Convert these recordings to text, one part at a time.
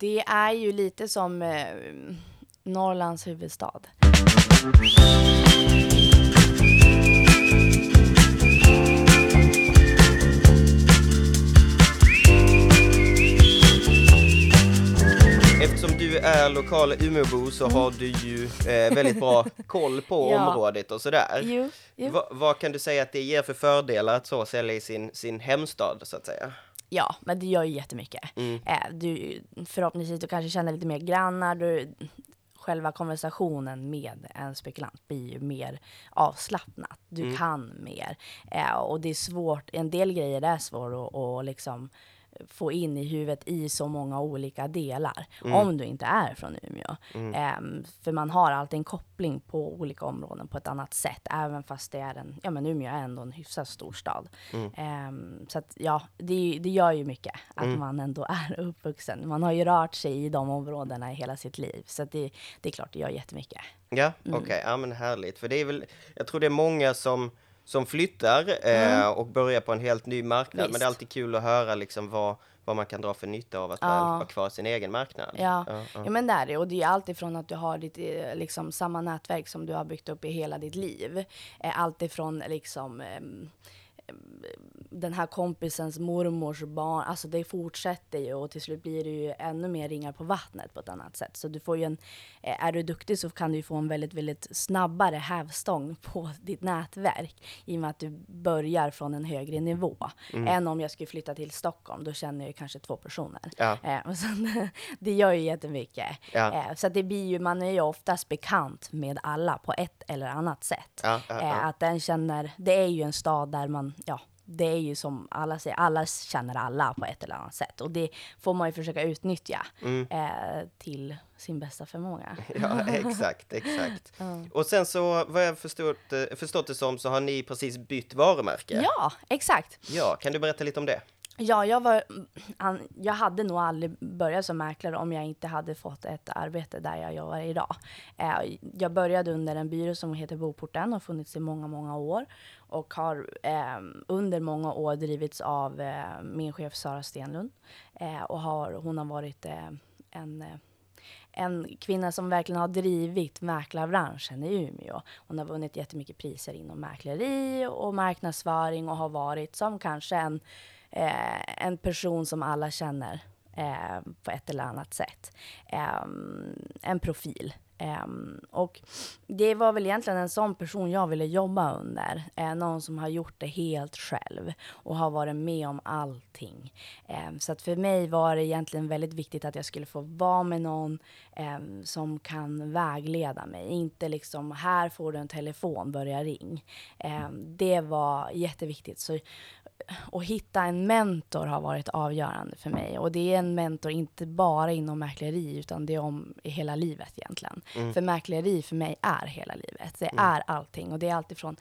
det är ju lite som eh, Norrlands huvudstad. Eftersom du är lokal Umeåbo så har du ju eh, väldigt bra koll på Mm. Ja. området och sådär. Jo, jo. Va, vad kan du säga att det ger för fördelar att så sälja i sin, sin hemstad så att säga? Ja, men det gör ju jättemycket. Mm. Eh, du, förhoppningsvis du kanske känner lite mer grannar. Du, själva konversationen med en spekulant blir ju mer avslappnat. Du Mm. kan mer. Eh, och det är svårt, en del grejer är svårt att, att liksom få in i huvudet i så många olika delar. Mm. Om du inte är från Umeå. Ehm, för man har alltid en koppling på olika områden på ett annat sätt. Även fast det är en, ja men Umeå är ändå en hyfsat stor stad. Mm. Ehm, så att ja, det, det gör ju mycket att Mm. man ändå är uppvuxen. Man har ju rört sig i de områdena i hela sitt liv. Så att det, det är klart, det gör jättemycket. Ja, Mm. okej, ja men härligt. För det är väl, jag tror det är många som, som flyttar eh, och börjar på en helt ny marknad. Men det är Mm. Visst. alltid kul att höra liksom vad, vad man kan dra för nytta av att Ja. väl vara kvar i sin egen marknad. Ja, ja, ja. ja men det är det. Och det är allt ifrån att du har ditt, eh, liksom, samma nätverk som du har byggt upp i hela ditt liv. Eh, Allt ifrån liksom ehm, den här kompisens mormors barn, alltså det fortsätter ju och till slut blir det ju ännu mer ringar på vattnet på ett annat sätt. Så du får ju en, eh, är du duktig så kan du ju få en väldigt, väldigt snabbare hävstång på ditt nätverk i och med att du börjar från en högre nivå. Än om jag skulle flytta till Stockholm, då känner jag ju kanske två personer. Ja. Eh, och så, det gör ju jättemycket. Ja. Eh, så det blir ju, man är ju oftast bekant med alla på ett eller annat sätt. Ja. Eh, att den känner, det är ju en stad där man, ja, det är ju som alla säger, alla känner alla på ett eller annat sätt. Och det får man ju försöka utnyttja Mm. eh, till sin bästa förmåga. Ja, exakt, exakt. Och sen så, vad jag förstått, eh, förstått det som, så har ni precis bytt varumärke. Ja, exakt. Ja, kan du berätta lite om det? Ja, jag, var, an- jag hade nog aldrig börjat som mäklare om jag inte hade fått ett arbete där jag jobbar idag. Eh, jag började under en byrå som heter Boporten och har funnits i många, många år. Och har eh, under många år drivits av eh, min chef Sara Stenlund. Eh, och har, hon har varit eh, en eh, en kvinna som verkligen har drivit mäklarbranschen i Umeå. Hon har vunnit jättemycket priser inom mäkleri och marknadsföring och har varit som kanske en, eh, en person som alla känner eh, på ett eller annat sätt. Eh, en profil. Um, och det var väl egentligen en sån person jag ville jobba under. Uh, någon som har gjort det helt själv och har varit med om allting. Um, så att för mig var det egentligen väldigt viktigt att jag skulle få vara med någon um, som kan vägleda mig. Inte liksom, här får du en telefon, börja ring. Det var jätteviktigt. Så att hitta en mentor har varit avgörande för mig. Och det är en mentor inte bara inom mäkleri utan det är om i hela livet egentligen. För mäkleri för mig är hela livet. Det är allting och det är alltifrån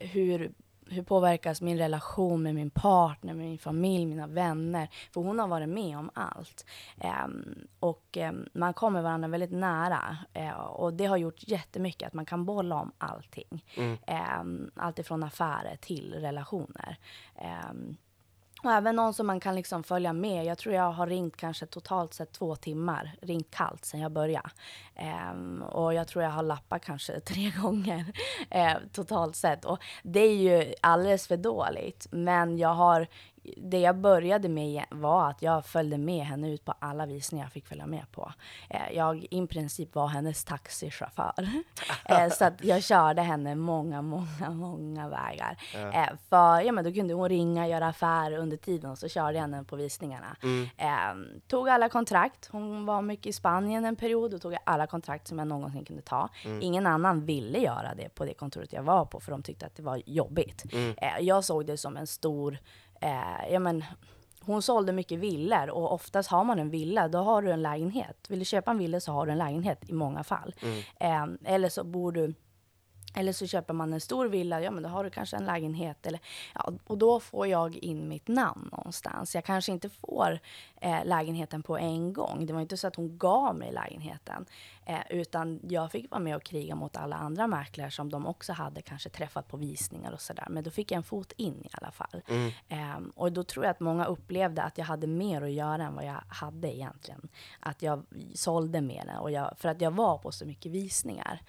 hur hur påverkas min relation med min partner, med min familj, mina vänner? För hon har varit med om allt. Ehm, och ehm, man kommer varandra väldigt nära. Eh, och det har gjort jättemycket, att man kan bolla om allting. Ehm, allt ifrån affärer till relationer. Ehm, och även någon som man kan liksom följa med. Jag tror jag har ringt kanske totalt sett två timmar, ringt kallt sen jag började. Ehm, och jag tror jag har lappat kanske tre gånger ehm, totalt sett. Och det är ju alldeles för dåligt. Men jag har, det jag började med var att jag följde med henne ut på alla visningar jag fick följa med på. Eh, jag i princip var hennes taxichaufför. eh, så att jag körde henne många, många, många vägar. Eh, för ja, men då kunde hon ringa, göra affärer under tiden och så körde jag henne på visningarna. Eh, tog alla kontrakt. Hon var mycket i Spanien en period och tog alla kontrakt som jag någonsin kunde ta. Ingen annan ville göra det på det kontoret jag var på för de tyckte att det var jobbigt. Eh, jag såg det som en stor eh, ja, men, hon sålde mycket villor och oftast har man en villa, då har du en lägenhet. Vill du köpa en villa så har du en lägenhet i många fall. Eh, eller så bor du Eller så köper man en stor villa, ja men då har du kanske en lägenhet. Eller, ja, och då får jag in mitt namn någonstans. Jag kanske inte får eh, lägenheten på en gång. Det var inte så att hon gav mig lägenheten. Eh, utan jag fick vara med och kriga mot alla andra mäklare som de också hade kanske träffat på visningar och sådär. Men då fick jag en fot in i alla fall. Mm. Eh, och då tror jag att många upplevde att jag hade mer att göra än vad jag hade egentligen. Att jag sålde mer, och jag, för att jag var på så mycket visningar.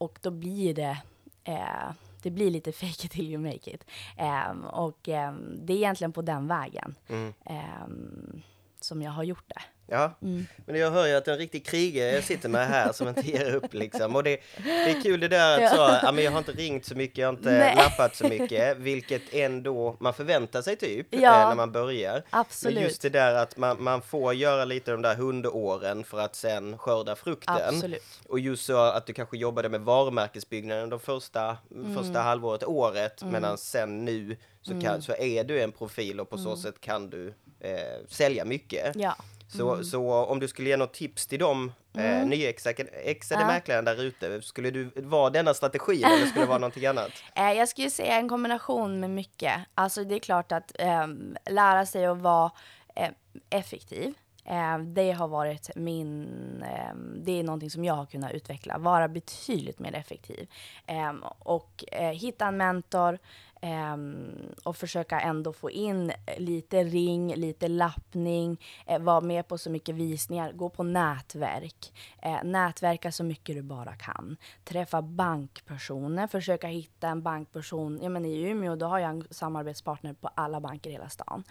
Och då blir det, eh, det blir lite fake it till you make it. Eh, och eh, det är egentligen på den vägen mm. Ehm, som jag har gjort det. Ja, mm. men jag hör ju att en riktig krigare jag sitter med här som inte ger upp liksom. Och det, det är kul det där att så, ja, men jag har inte ringt så mycket, jag har inte Nej. lappat så mycket, vilket ändå man förväntar sig typ ja, eh, när man börjar. Absolut. Men just det där att man, man får göra lite de där hundåren för att sen skörda frukten. Absolut. Och just så att du kanske jobbade med varumärkesbyggnaden de första, mm. första halvåret, året, mm. medan sen nu så, kan, mm. så är du en profil och på så mm. sätt kan du eh, sälja mycket. Ja. Så, mm. så om du skulle ge något tips till de eh, mm. eh, nyexade ja. mäklaren där ute, skulle du vara denna strategin eller skulle det vara någonting annat? Eh, jag skulle säga en kombination med mycket. Alltså det är klart att eh, lära sig att vara eh, effektiv. Eh, det har varit min, eh, det är någonting som jag har kunnat utveckla, vara betydligt mer effektiv. Eh, och hitta en mentor, Um, och försöka ändå få in lite ring, lite lappning, eh, vara med på så mycket visningar, gå på nätverk, eh, nätverka så mycket du bara kan. Träffa bankpersoner, försöka hitta en bankperson. Ja, men I Umeå då har jag en samarbetspartner på alla banker i hela stan.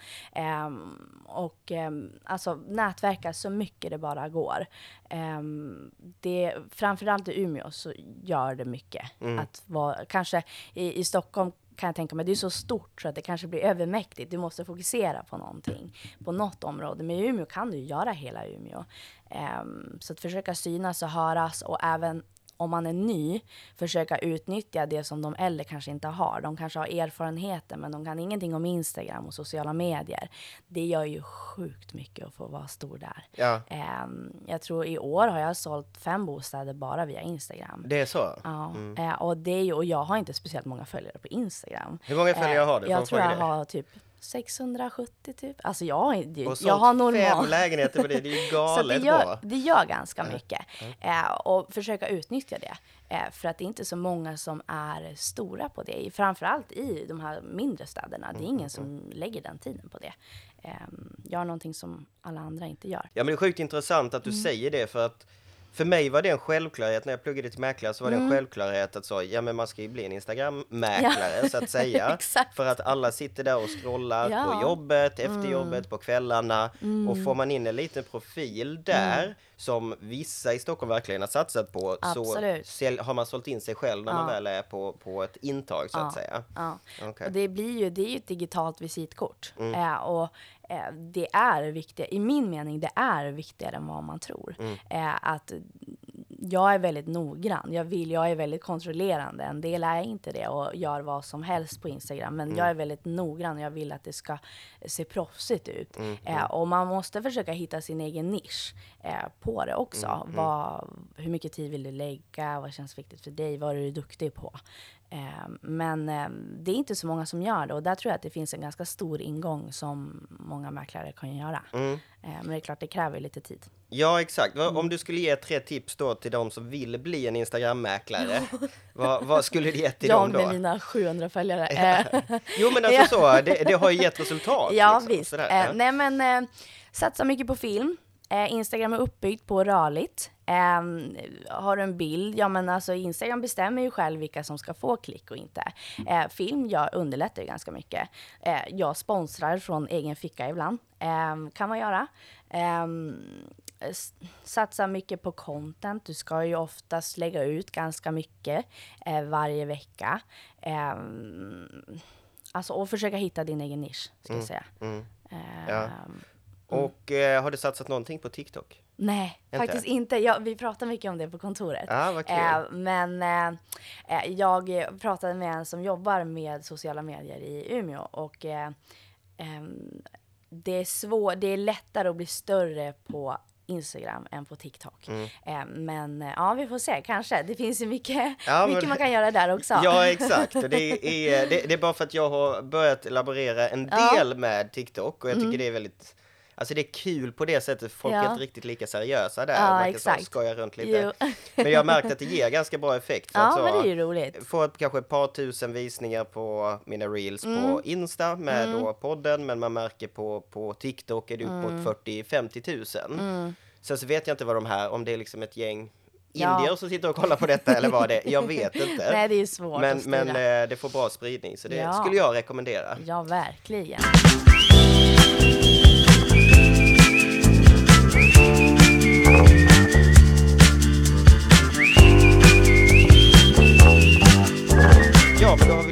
Um, och um, alltså nätverka så mycket det bara går. Um, det, framförallt i Umeå så gör det mycket. Mm. Att vara, kanske i, i Stockholm kan jag tänka mig. Det är så stort så att det kanske blir övermäktigt. Du måste fokusera på någonting, på något område. Men i Umeå kan du göra hela Umeå. Um, så att försöka synas och höras och även om man är ny, försöka utnyttja det som de äldre kanske inte har. De kanske har erfarenheter, men de kan ingenting om Instagram och sociala medier. Det gör ju sjukt mycket att få vara stor där. Ja. Um, jag tror i år har jag sålt fem bostäder bara via Instagram. Det är så? Ja, mm. uh, och, det är ju, och jag har inte speciellt många följare på Instagram. Hur många följare uh, har du? Jag tror jag det? har typ 670 typ. Alltså jag, jag, jag har normal... fem lägenheter på det, det är ju galet det gör, bra. Det gör ganska mycket. Mm. Eh, och försöka utnyttja det. Eh, för att det är inte så många som är stora på det. Framförallt i de här mindre städerna. Det är ingen mm. som lägger den tiden på det. Eh, gör någonting som alla andra inte gör. Ja men det är sjukt intressant att du mm. säger det för att för mig var det en självklarhet när jag pluggade till mäklare så var det en mm. självklarhet att så, ja men man ska ju bli en Instagram-mäklare ja. så att säga. för att alla sitter där och scrollar ja. på jobbet, efter mm. jobbet, på kvällarna. Mm. Och får man in en liten profil där mm. som vissa i Stockholm verkligen har satsat på Absolut. så har man sålt in sig själv när ja. man väl är på, på ett intag så att säga. Okay. Och det blir ju, det är ju ett digitalt visitkort. Mm. Äh, och eh, det är viktigt, i min mening, det är viktigare än vad man tror. Mm. Eh, att jag är väldigt noggrann. Jag, vill, jag är väldigt kontrollerande. En del är inte det och gör vad som helst på Instagram. Men mm. jag är väldigt noggrann och jag vill att det ska se proffsigt ut. Mm. Eh, mm. och man måste försöka hitta sin egen nisch eh, på det också. Mm, mm. Vad, hur mycket tid vill du lägga? Vad känns viktigt för dig? Vad är du duktig på? Ehm, men ehm, det är inte så många som gör det och där tror jag att det finns en ganska stor ingång som många mäklare kan göra. Mm. Ehm, men det är klart, det kräver lite tid. Ja, exakt. Mm. Om du skulle ge tre tips då till de som vill bli en Instagram-mäklare, vad, vad, skulle du ge till dem då? Jag med mina 700 följare. jo, men alltså så, det, det, har ju gett resultat. Ja, liksom. visst. ja. Nej, men satsa mycket på film. Eh, Instagram är uppbyggt på rörligt. Eh, har du en bild, ja men alltså Instagram bestämmer ju själv vilka som ska få klick och inte. Eh, film jag underlättar ju ganska mycket. Eh, jag sponsrar från egen ficka ibland, ehm, kan man göra. Ehm, satsa mycket på content. Du ska ju oftast lägga ut ganska mycket eh, varje vecka. Ehm, alltså, och försöka hitta din egen nisch, ska mm, jag säga. Mm. Ja. Mm. Och eh, har du satsat någonting på TikTok? Nej, inte? faktiskt inte. Ja, vi pratar mycket om det på kontoret. Ah, vad eh, men eh, eh, jag pratade med en som jobbar med sociala medier i Umeå och eh, ehm, det, är svår, det är lättare att bli större på Instagram än på TikTok. Mm. Eh, men ja, vi får se, kanske. Det finns ju mycket, ja, mycket men, man kan göra där också. Ja, exakt. Det, är, det, det, är bara för att jag har börjat laborera en del ja. med TikTok och jag tycker mm. det är väldigt Alltså det är kul på det sättet, folk ja. är inte riktigt lika seriösa där. Ja, man kan exakt. skoja runt lite. Men jag har märkt att det ger ganska bra effekt. Ja, så, men det är ju roligt. Få kanske ett par tusen visningar på mina reels mm. på Insta med mm. då podden, men man märker på, på TikTok är det upp mot mm. 40-50 tusen. Mm. Sen så vet jag inte vad de här, om det är liksom ett gäng indier ja. som sitter och kollar på detta eller vad det är. Jag vet inte. Nej, det är svårt Men, men eh, det får bra spridning, så det ja. skulle jag rekommendera. Ja, verkligen.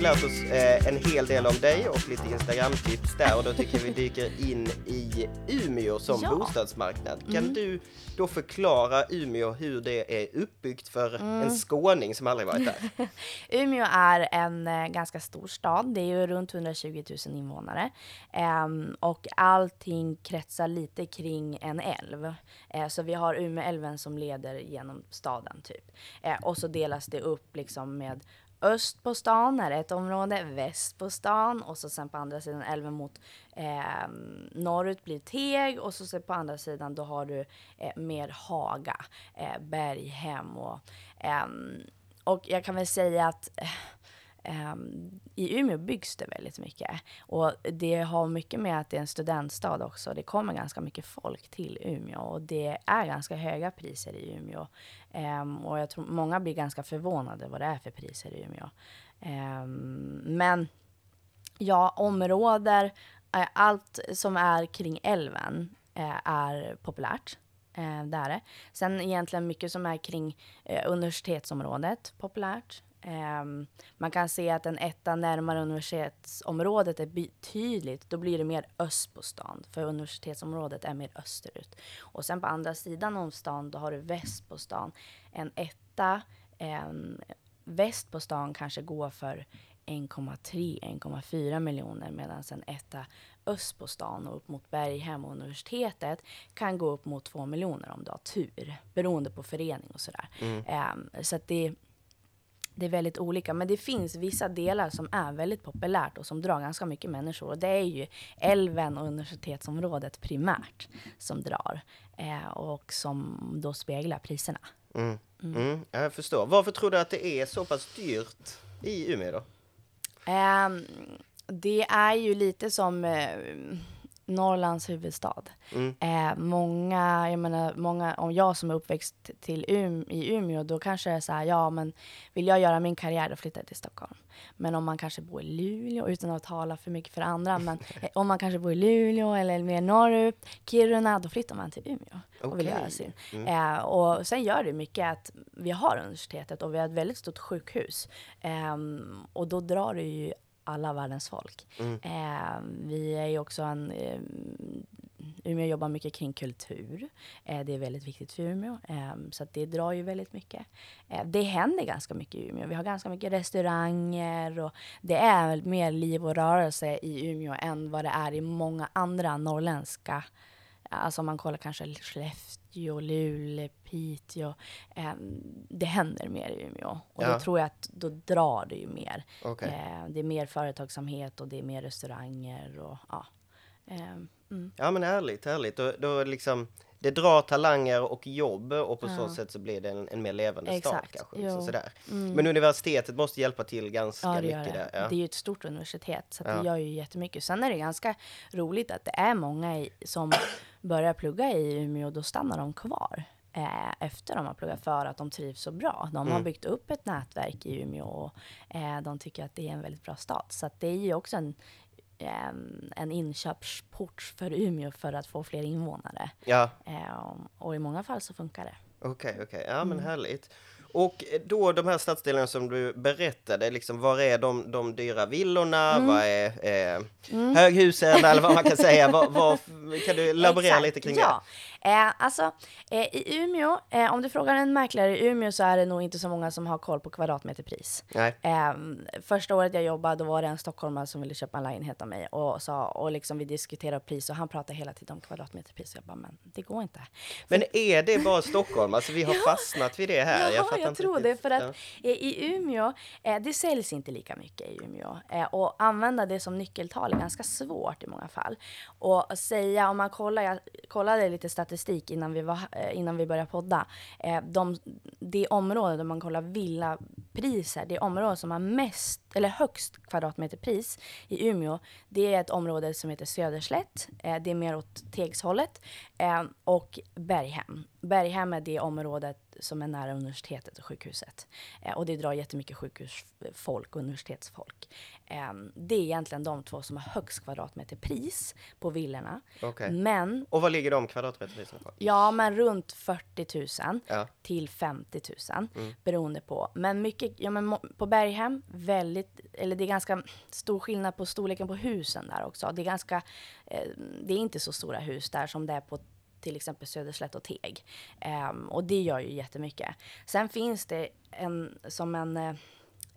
Lärt oss eh, en hel del om dig och lite Instagram-tips där och då tycker vi dyker in i Umeå som ja. bostadsmarknad. Kan mm. du då förklara Umeå hur det är uppbyggt för mm. en skåning som aldrig varit där? Umeå är en eh, ganska stor stad. Det är ju runt 120 000 invånare eh, och allting kretsar lite kring en älv. Eh, så vi har Umeälven som leder genom staden typ. Och så delas det upp liksom med öst på stan är ett område, väst på stan och så sen på andra sidan älven mot eh, norrut blir Teg och så sen på andra sidan då har du eh, mer Haga, eh, Berghem och, eh, och jag kan väl säga att eh, Um, I Umeå byggs det väldigt mycket och det har mycket med att det är en studentstad också. Det kommer ganska mycket folk till Umeå och det är ganska höga priser i Umeå. Um, och jag tror många blir ganska förvånade vad det är för priser i Umeå. Um, men ja, områden, eh, allt som är kring älven eh, är populärt. Eh, det är det. Sen egentligen mycket som är kring universitetsområdet populärt. Um, man kan se att en etta närmare universitetsområdet är betydligt, då blir det mer öst på stan, för universitetsområdet är mer österut. Och sen på andra sidan om stan, då har du väst på stan. En etta um, väst på stan kanske går för 1,3-1,4 miljoner medan en etta öst på stan och upp mot Berghem och universitetet kan gå upp mot 2 miljoner om du har tur, beroende på förening och sådär. Mm. Um, så att det det är väldigt olika. Men det finns vissa delar som är väldigt populärt och som drar ganska mycket människor. Och det är ju älven och universitetsområdet primärt som drar. Eh, och som då speglar priserna. Mm. Mm. Mm, jag förstår. Varför tror du att det är så pass dyrt i Umeå då? Eh, det är ju lite som eh, Norrlands huvudstad. Mm. Eh, många, jag menar, många, om jag som är uppväxt till um, i Umeå, då kanske det är så här, ja men vill jag göra min karriär, då flyttar jag till Stockholm. Men om man kanske bor i Luleå, utan att tala för mycket för andra, men eh, om man kanske bor i Luleå eller mer norrut, Kiruna, då flyttar man till Umeå och okay. vill göra sin. Mm. Eh, och sen gör det mycket att vi har universitetet och vi har ett väldigt stort sjukhus. Eh, och då drar det ju alla världens folk. Mm. Eh, vi är ju också en... Eh, Umeå jobbar mycket kring kultur. Eh, det är väldigt viktigt för Umeå. Eh, så det drar ju väldigt mycket. Eh, det händer ganska mycket i Umeå. Vi har ganska mycket restauranger och det är mer liv och rörelse i Umeå än vad det är i många andra norrländska Alltså om man kollar kanske Skellefteå, Luleå, Piteå. Eh, det händer mer i Umeå. Och ja. då tror jag att då drar det ju mer. Okay. Eh, det är mer företagsamhet och det är mer restauranger och ja. Eh, mm. Ja men härligt, härligt. Då, då liksom, det drar talanger och jobb och på ja. så sätt så blir det en, en mer levande Exakt. stad kanske. Liksom sådär. Mm. Men universitetet måste hjälpa till ganska ja, mycket det. där. Ja. Det är ju ett stort universitet så det gör ju jättemycket. Sen är det ganska roligt att det är många i, som börjar plugga i Umeå och då stannar de kvar eh, efter de har pluggat för att de trivs så bra. De mm. har byggt upp ett nätverk i Umeå och eh, de tycker att det är en väldigt bra stad. Så det är ju också en, en, en inköpsport för Umeå för att få fler invånare. Ja. Eh, och i många fall så funkar det. Okej, okay, okej. Okay. Ja, men mm. härligt. Och då de här stadsdelarna som du berättade, liksom, var är de, de dyra villorna? Mm. Vad är eh, mm. höghusen eller vad man kan säga? Var, var, kan du laborera lite kring ja. Eh, alltså, eh, i Umeå, eh, om du frågar en mäklare i Umeå så är det nog inte så många som har koll på kvadratmeterpris. Nej. Eh, första året jag jobbade, då var det en stockholmare som ville köpa en lägenhet av mig och, sa, och liksom vi diskuterade pris och han pratade hela tiden om kvadratmeterpris. Jag bara, men det går inte. Men är det bara Stockholm? Alltså vi har ja. fastnat vid det här. Ja, jag, jag tror det. För att ja. i Umeå, eh, det säljs inte lika mycket i Umeå. Eh, och använda det som nyckeltal är ganska svårt i många fall. Och säga, om man kollar, jag kollade lite statistik innan vi, var, eh, innan vi började podda. Eh, de, det område där man kollar villapriser, det område som har mest, eller högst kvadratmeterpris i Umeå, det är ett område som heter Söderslätt. Eh, det är mer åt Tegshållet. Eh, och Berghem. Berghem är det området som är nära universitetet och sjukhuset. Eh, och det drar jättemycket sjukhusfolk och universitetsfolk. Eh, det är egentligen de två som har högst kvadratmeterpris på villorna. Okay. Men... Och vad ligger de kvadratmeterpriserna på? Ja, men runt 40 000 ja. till 50 000 mm. beroende på. Men mycket, ja men på Berghem, väldigt, eller det är ganska stor skillnad på storleken på husen där också. Det är ganska, eh, det är inte så stora hus där som det är på till exempel Söderslätt och Teg. Um, och det gör ju jättemycket. Sen finns det en, som en, eh,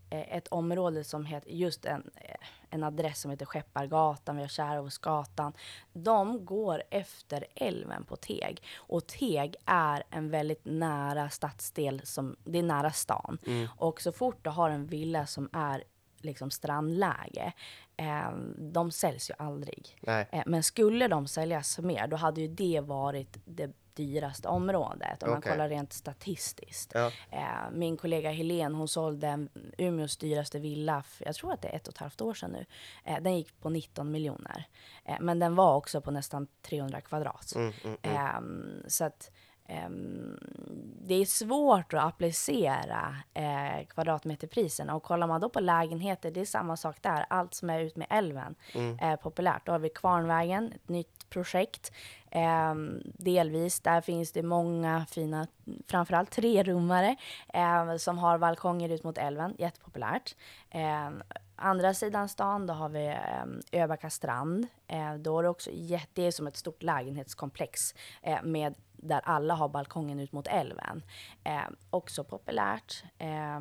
ett område som heter, just en, eh, en adress som heter Skeppargatan, vi har Kärrhovsgatan. De går efter älven på Teg. Och Teg är en väldigt nära stadsdel, som, det är nära stan. Mm. Och så fort du har en villa som är liksom strandläge, eh, de säljs ju aldrig. Eh, men skulle de säljas mer, då hade ju det varit det dyraste området om okay. man kollar rent statistiskt. Ja. Eh, min kollega Helene, hon sålde Umeås dyraste villa, för, jag tror att det är ett och ett halvt år sedan nu. Eh, den gick på 19 miljoner. Eh, men den var också på nästan 300 kvadrat. Mm, mm, mm. Ehm, så att det är svårt att applicera eh, kvadratmeterpriserna och kollar man då på lägenheter, det är samma sak där. Allt som är ut med älven mm. är populärt. Då har vi Kvarnvägen, ett nytt projekt. Eh, delvis, där finns det många fina, framförallt trerummare eh, som har balkonger ut mot älven, jättepopulärt. Eh, andra sidan stan, då har vi eh, Öbacka strand. Eh, då är det också det är som ett stort lägenhetskomplex eh, med där alla har balkongen ut mot älven. Eh, också populärt. Eh,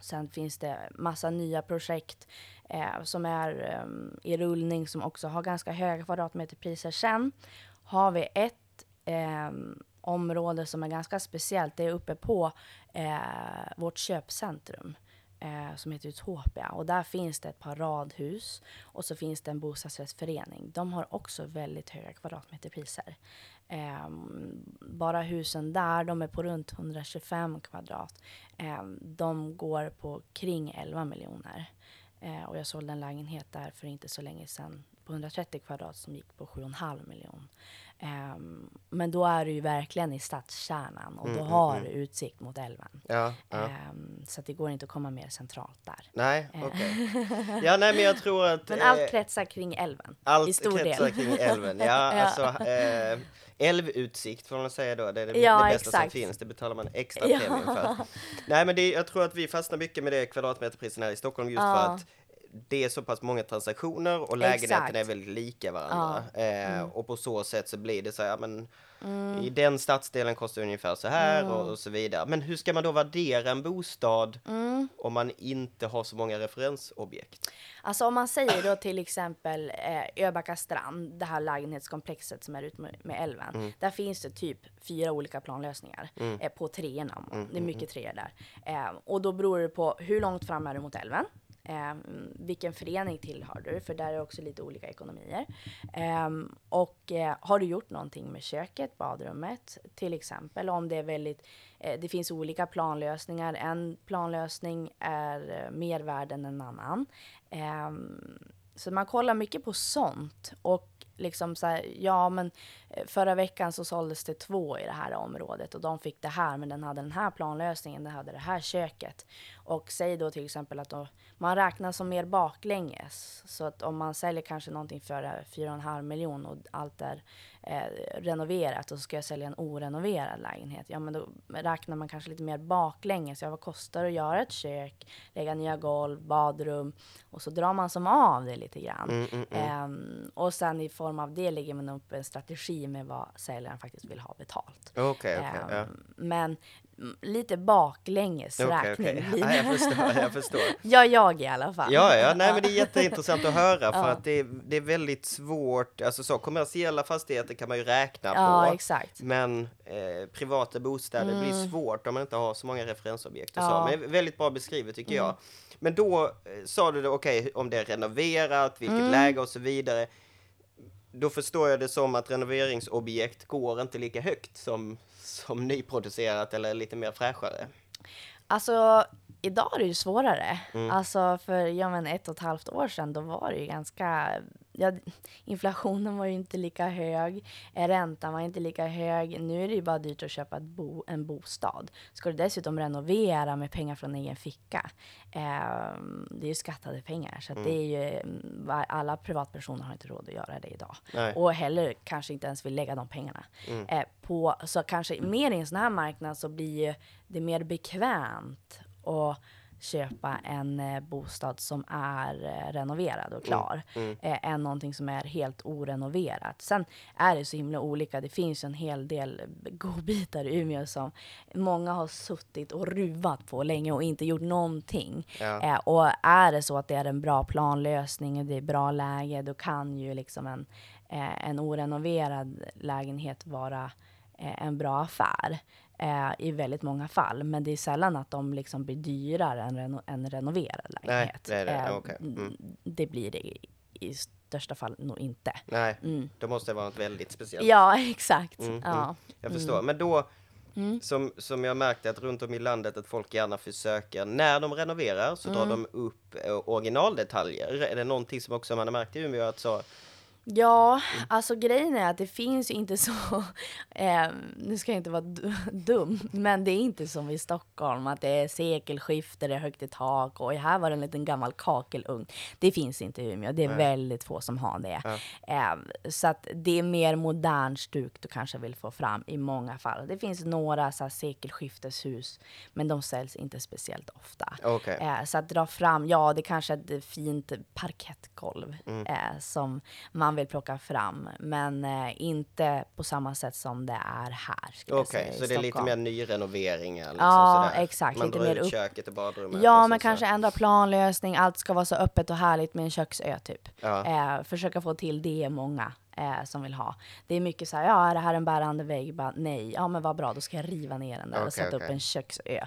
sen finns det massa nya projekt eh, som är eh, i rullning som också har ganska höga kvadratmeterpriser. Sen har vi ett ehm, område som är ganska speciellt. Det är uppe på eh, vårt köpcentrum eh, som heter Utopia. Och där finns det ett par radhus och så finns det en bostadsrättsförening. De har också väldigt höga kvadratmeterpriser. Eh, bara husen där, de är på runt 125 kvadrat. Eh, de går på kring 11 miljoner. Eh, och jag sålde en lägenhet där för inte så länge sedan på 130 kvadrat som gick på 7,5 miljoner. Um, men då är du ju verkligen i stadskärnan och mm, du har mm, utsikt mot älven. Ja, ja. Um, så det går inte att komma mer centralt där. Nej, okej. Okay. ja, nej, men jag tror att... Men allt eh, kretsar kring älven. Allt i stor kretsar del. kring älven, ja. alltså, eh, älvutsikt får man säga då. Det är det, ja, det bästa exakt. som finns. Det betalar man extra premium för. Nej, men det, jag tror att vi fastnar mycket med det kvadratmeterpriserna här i Stockholm just för att det är så pass många transaktioner och lägenheterna är väldigt lika varandra. Ja. Eh, mm. Och på så sätt så blir det så här, men mm. i den stadsdelen kostar det ungefär så här mm. och, och, så vidare. Men hur ska man då värdera en bostad mm. om man inte har så många referensobjekt? Alltså om man säger då till exempel eh, Öbacka strand, det här lägenhetskomplexet som är ute med, med älven. Mm. Där finns det typ fyra olika planlösningar eh, på treorna. Mm, det är mycket treor där. Eh, och då beror det på hur långt fram är du mot älven? Eh, vilken förening tillhör du? För där är också lite olika ekonomier. Eh, och eh, har du gjort någonting med köket, badrummet till exempel? Om det är väldigt, eh, det finns olika planlösningar. En planlösning är eh, mer värd än en annan. Ehm, så man kollar mycket på sånt. Och liksom så här, ja men eh, förra veckan så såldes det två i det här området och de fick det här men den hade den här planlösningen, den hade det här köket. Och säg då till exempel att då, man räknar som mer baklänges. Så att om man säljer kanske någonting för 4,5 miljon och allt är eh, renoverat och så ska jag sälja en orenoverad lägenhet. Ja men då räknar man kanske lite mer baklänges. Ja vad kostar det att göra ett kök, lägga nya golv, badrum och så drar man som av det lite grann. Mm, mm, mm. Eh, och sen i form av det lägger man upp en strategi med vad säljaren faktiskt vill ha betalt. Okay, okay, um, ja. Men lite baklänges okay. Okay. Ja, jag förstår, jag förstår. ja, jag i alla fall. Ja, ja, nej men det är jätteintressant att höra för ja. att det är, det är väldigt svårt, alltså så kommersiella fastigheter kan man ju räkna ja, på. Exakt. Men eh, privata bostäder mm. blir svårt om man inte har så många referensobjekt och ja. så. Men väldigt bra beskrivet tycker mm. jag. Men då eh, sa du det, okej, okay, om det är renoverat, vilket mm. läge och så vidare då förstår jag det som att renoveringsobjekt går inte lika högt som, som nyproducerat eller lite mer fräschare. Alltså, idag är det ju svårare. Mm. Alltså för ja, men ett och ett halvt år sedan, då var det ju ganska ja, inflationen var ju inte lika hög, eh, räntan var inte lika hög. Nu är det ju bara dyrt att köpa bo, en bostad. Ska du dessutom renovera med pengar från egen ficka, eh, det är ju skattade pengar. Så mm. det är ju, mm, alla privatpersoner har inte råd att göra det idag. Nej. Och heller kanske inte ens vill lägga de pengarna. Mm. Eh, på, så kanske mer i en sån här marknad så blir det mer bekvämt och köpa en eh, bostad som är eh, renoverad och mm, klar mm. Mm. Än någonting som är helt orenoverat. Sen är det så himla olika. Det finns en hel del godbitar i Umeå som många har suttit och ruvat på länge och inte gjort någonting. Ja. Och är det så att det är en bra planlösning och det är bra läge, då kan ju liksom en, en orenoverad lägenhet vara en bra affär eh, i väldigt många fall. Men det är sällan att de liksom blir dyrare än reno en renoverad lägenhet. Nej, det, eh, okay. mm. det blir det i, i största fall nog inte. Nej, mm. då måste det vara något väldigt speciellt. Ja, exakt. Mm, mm. ja. Jag förstår. Mm. Men då, Mm. Som, som jag märkte att runt om i landet att folk gärna försöker, när de renoverar så mm. drar de upp eh, originaldetaljer. Är det någonting som också man har märkt i Umeå att så, Ja, alltså grejen är att det finns ju inte så, eh, nu ska jag inte vara dum, men det är inte som i Stockholm att det är sekelskifte, det är högt i tak och här var det en liten gammal kakelugn. Det finns inte i Umeå, det är Nej. väldigt få som har det. Ja. Eh, så att det är mer modern stuk du kanske vill få fram i många fall. Det finns några så här, sekelskifteshus, men de säljs inte speciellt ofta. Okay. Eh, så att dra fram, ja det kanske är ett fint parkettgolv mm. Eh, som man man vill plocka fram, men eh, inte på samma sätt som det är här. Okej, okay, så det är lite mer nyrenoveringar? Liksom, ja, sådär. exakt. Man lite drar mer ut upp... köket och badrummet? Ja, men kanske ändra planlösning, allt ska vara så öppet och härligt med en köksö typ. Ja. Eh, försöka få till det många eh, som vill ha. Det är mycket så här, ja är det här en bärande vägg? Bara, nej, ja men vad bra, då ska jag riva ner den där okay, och sätta okay. upp en köksö.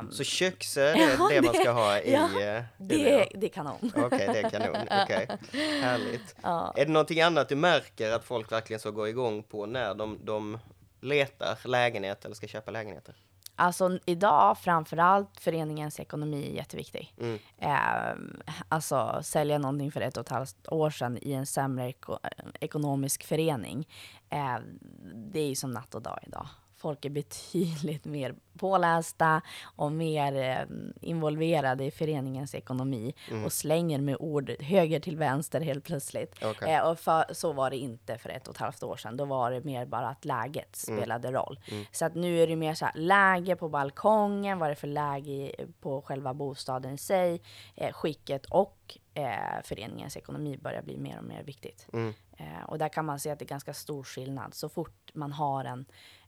Um, så köksö, är det man ska ha i? Ja, eh, det, det är kanon. Okej, okay, det är kanon. Okay. härligt. Ja. Är det någonting annat du märker att folk verkligen så går igång på när de, de letar lägenhet eller ska köpa lägenheter? Alltså idag framförallt föreningens ekonomi är jätteviktig. Mm. Eh, alltså sälja någonting för ett och ett halvt år sedan i en sämre eko ekonomisk förening. Eh, det är ju som natt och dag idag folk är betydligt mer pålästa och mer eh, involverade i föreningens ekonomi mm. och slänger med ord höger till vänster helt plötsligt. Okay. Eh, och för, så var det inte för ett och ett halvt år sedan. Då var det mer bara att läget mm. spelade mm. roll. Mm. Så att nu är det mer så här, läge på balkongen, vad är det för läge på själva bostaden i sig, eh, skicket och eh, föreningens ekonomi börjar bli mer och mer viktigt. Mm. Eh, och där kan man se att det är ganska stor skillnad. Så fort man har en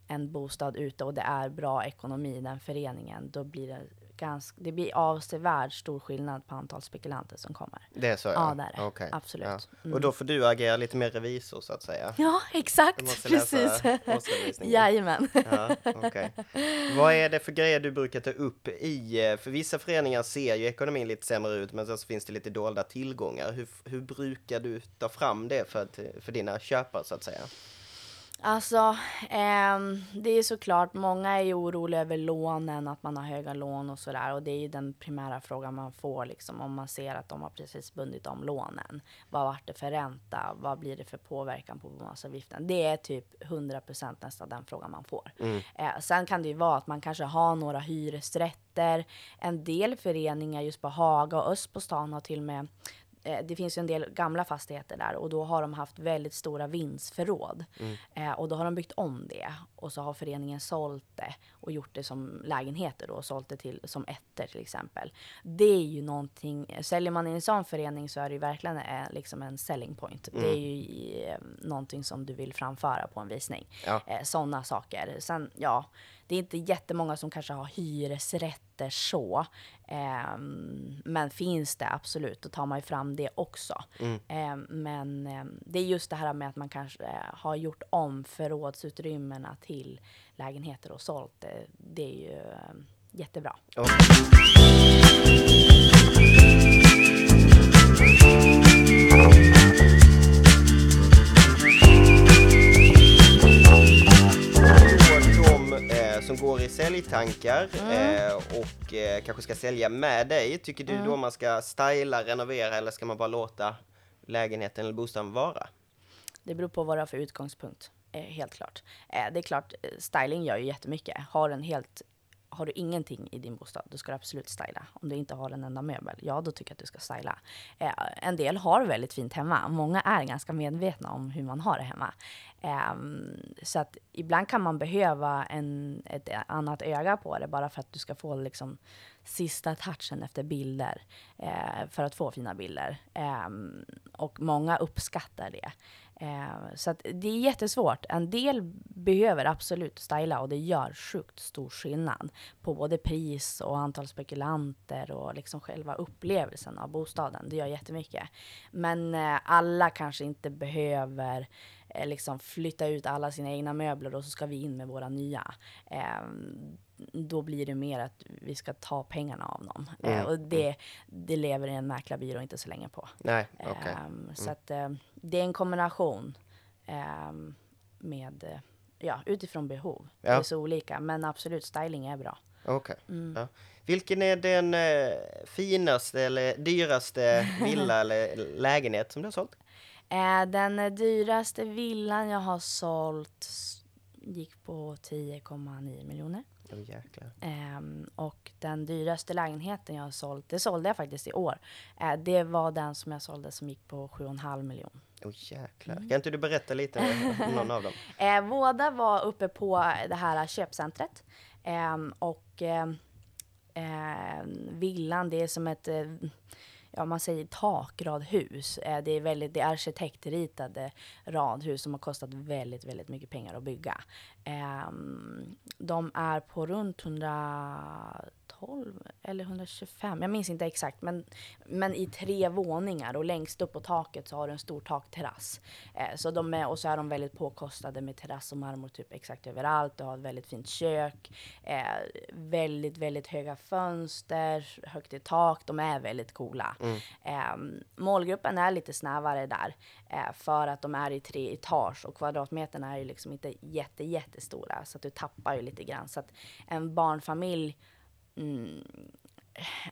en bostad ute och det är bra ekonomi i den föreningen, då blir det ganska, det blir avsevärd stor skillnad på antal spekulanter som kommer. Det är så? Ja, ja det är det. Okay. Absolut. Ja. Mm. Och då får du agera lite mer revisor så att säga? Ja, exakt. Precis. Jajamän. Ja, okay. Vad är det för grejer du brukar ta upp i, eh, för vissa föreningar ser ju ekonomin lite sämre ut, men så finns det lite dolda tillgångar. Hur, hur brukar du ta fram det för, för dina köpare så att säga? Alltså, eh, det är såklart, många är ju oroliga över lånen, att man har höga lån och sådär. Och det är ju den primära frågan man får liksom, om man ser att de har precis bundit om lånen. Vad vart det för ränta? Vad blir det för påverkan på bostadsavgiften? Det är typ 100% nästan den frågan man får. Mm. Eh, sen kan det ju vara att man kanske har några hyresrätter. En del föreningar just på Haga och öst på stan har till och med det finns ju en del gamla fastigheter där och då har de haft väldigt stora vindsförråd. Mm. Eh, och då har de byggt om det. och så har föreningen sålt det och gjort det som lägenheter då och sålt det till, som ettor till exempel. Det är ju någonting, säljer man i en sån förening så är det ju verkligen eh, liksom en selling point. Mm. Det är mm. ju eh, någonting som du vill framföra på en visning. Ja. Eh, Sådana saker. Sen, ja, det är inte jättemånga som kanske har hyresrätter så. Eh, men finns det absolut, då tar man ju fram det också. Mm. Eh, men eh, det är just det här med att man kanske har gjort om förrådsutrymmena till lägenheter och sålt det. Det är ju ehm, jättebra. Okay. Som går i säljtankar mm. eh, och eh, kanske ska sälja med dig. Tycker du mm. då man ska styla, renovera eller ska man bara låta lägenheten eller bostaden vara? Det beror på vad du har för utgångspunkt, eh, helt klart. Det är klart, styling gör ju jättemycket. Har en helt har du ingenting i din bostad, då ska du absolut styla. Om du inte har en enda möbel, ja då tycker jag att du ska styla. Eh, en del har väldigt fint hemma. Många är ganska medvetna om hur man har det hemma. Eh, så att ibland kan man behöva en, ett annat öga på det bara för att du ska få liksom sista touchen efter bilder. Eh, för att få fina bilder. Ehm, och många uppskattar det. Eh, så det är jättesvårt. En del behöver absolut styla och det gör sjukt stor skillnad på både pris och antal spekulanter och liksom själva upplevelsen av bostaden. Det gör jättemycket. Men eh, alla kanske inte behöver eh, liksom flytta ut alla sina egna möbler och så ska vi in med våra nya. Ehm, Eh, då blir det mer att vi ska ta pengarna av någon. Eh, mm. och det, det lever en mäklarbyrå inte så länge på. Nej, okay. Ehm, mm. Så att eh, det är en kombination ehm, med, ja, utifrån behov. Ja. Det är så olika, men absolut, styling är bra. Okej. Okay. Mm. Ja. Vilken är den eh, finaste eller dyraste villa eller lägenhet som du har sålt? Eh, den dyraste villan jag har sålt gick på 10,9 miljoner. Oh, jäklar. Um, och den dyraste lägenheten jag har sålt, det sålde jag faktiskt i år. Uh, det var den som jag sålde som gick på 7,5 miljoner. Åh oh, jäklar. Mm. Kan inte du berätta lite om någon av dem? Uh, båda var uppe på det här köpcentret. Um, och uh, villan, det är som ett ja, man säger takradhus. Eh, det är väldigt, det är arkitektritade radhus som har kostat väldigt, väldigt mycket pengar att bygga. Ehm, de är på runt 112 eller 125, jag minns inte exakt, men, men i tre våningar och längst upp på taket så har du en stor takterrass. Eh, så de är, och så är de väldigt påkostade med terrass och marmor typ exakt överallt. Du har ett väldigt fint kök, eh, väldigt, väldigt höga fönster, högt i tak. De är väldigt coola. Mm. Eh, målgruppen är lite snävare där eh, för att de är i tre etage och kvadratmeterna är ju liksom inte jätte, jättestora så att du tappar ju lite grann. Så att en barnfamilj mm,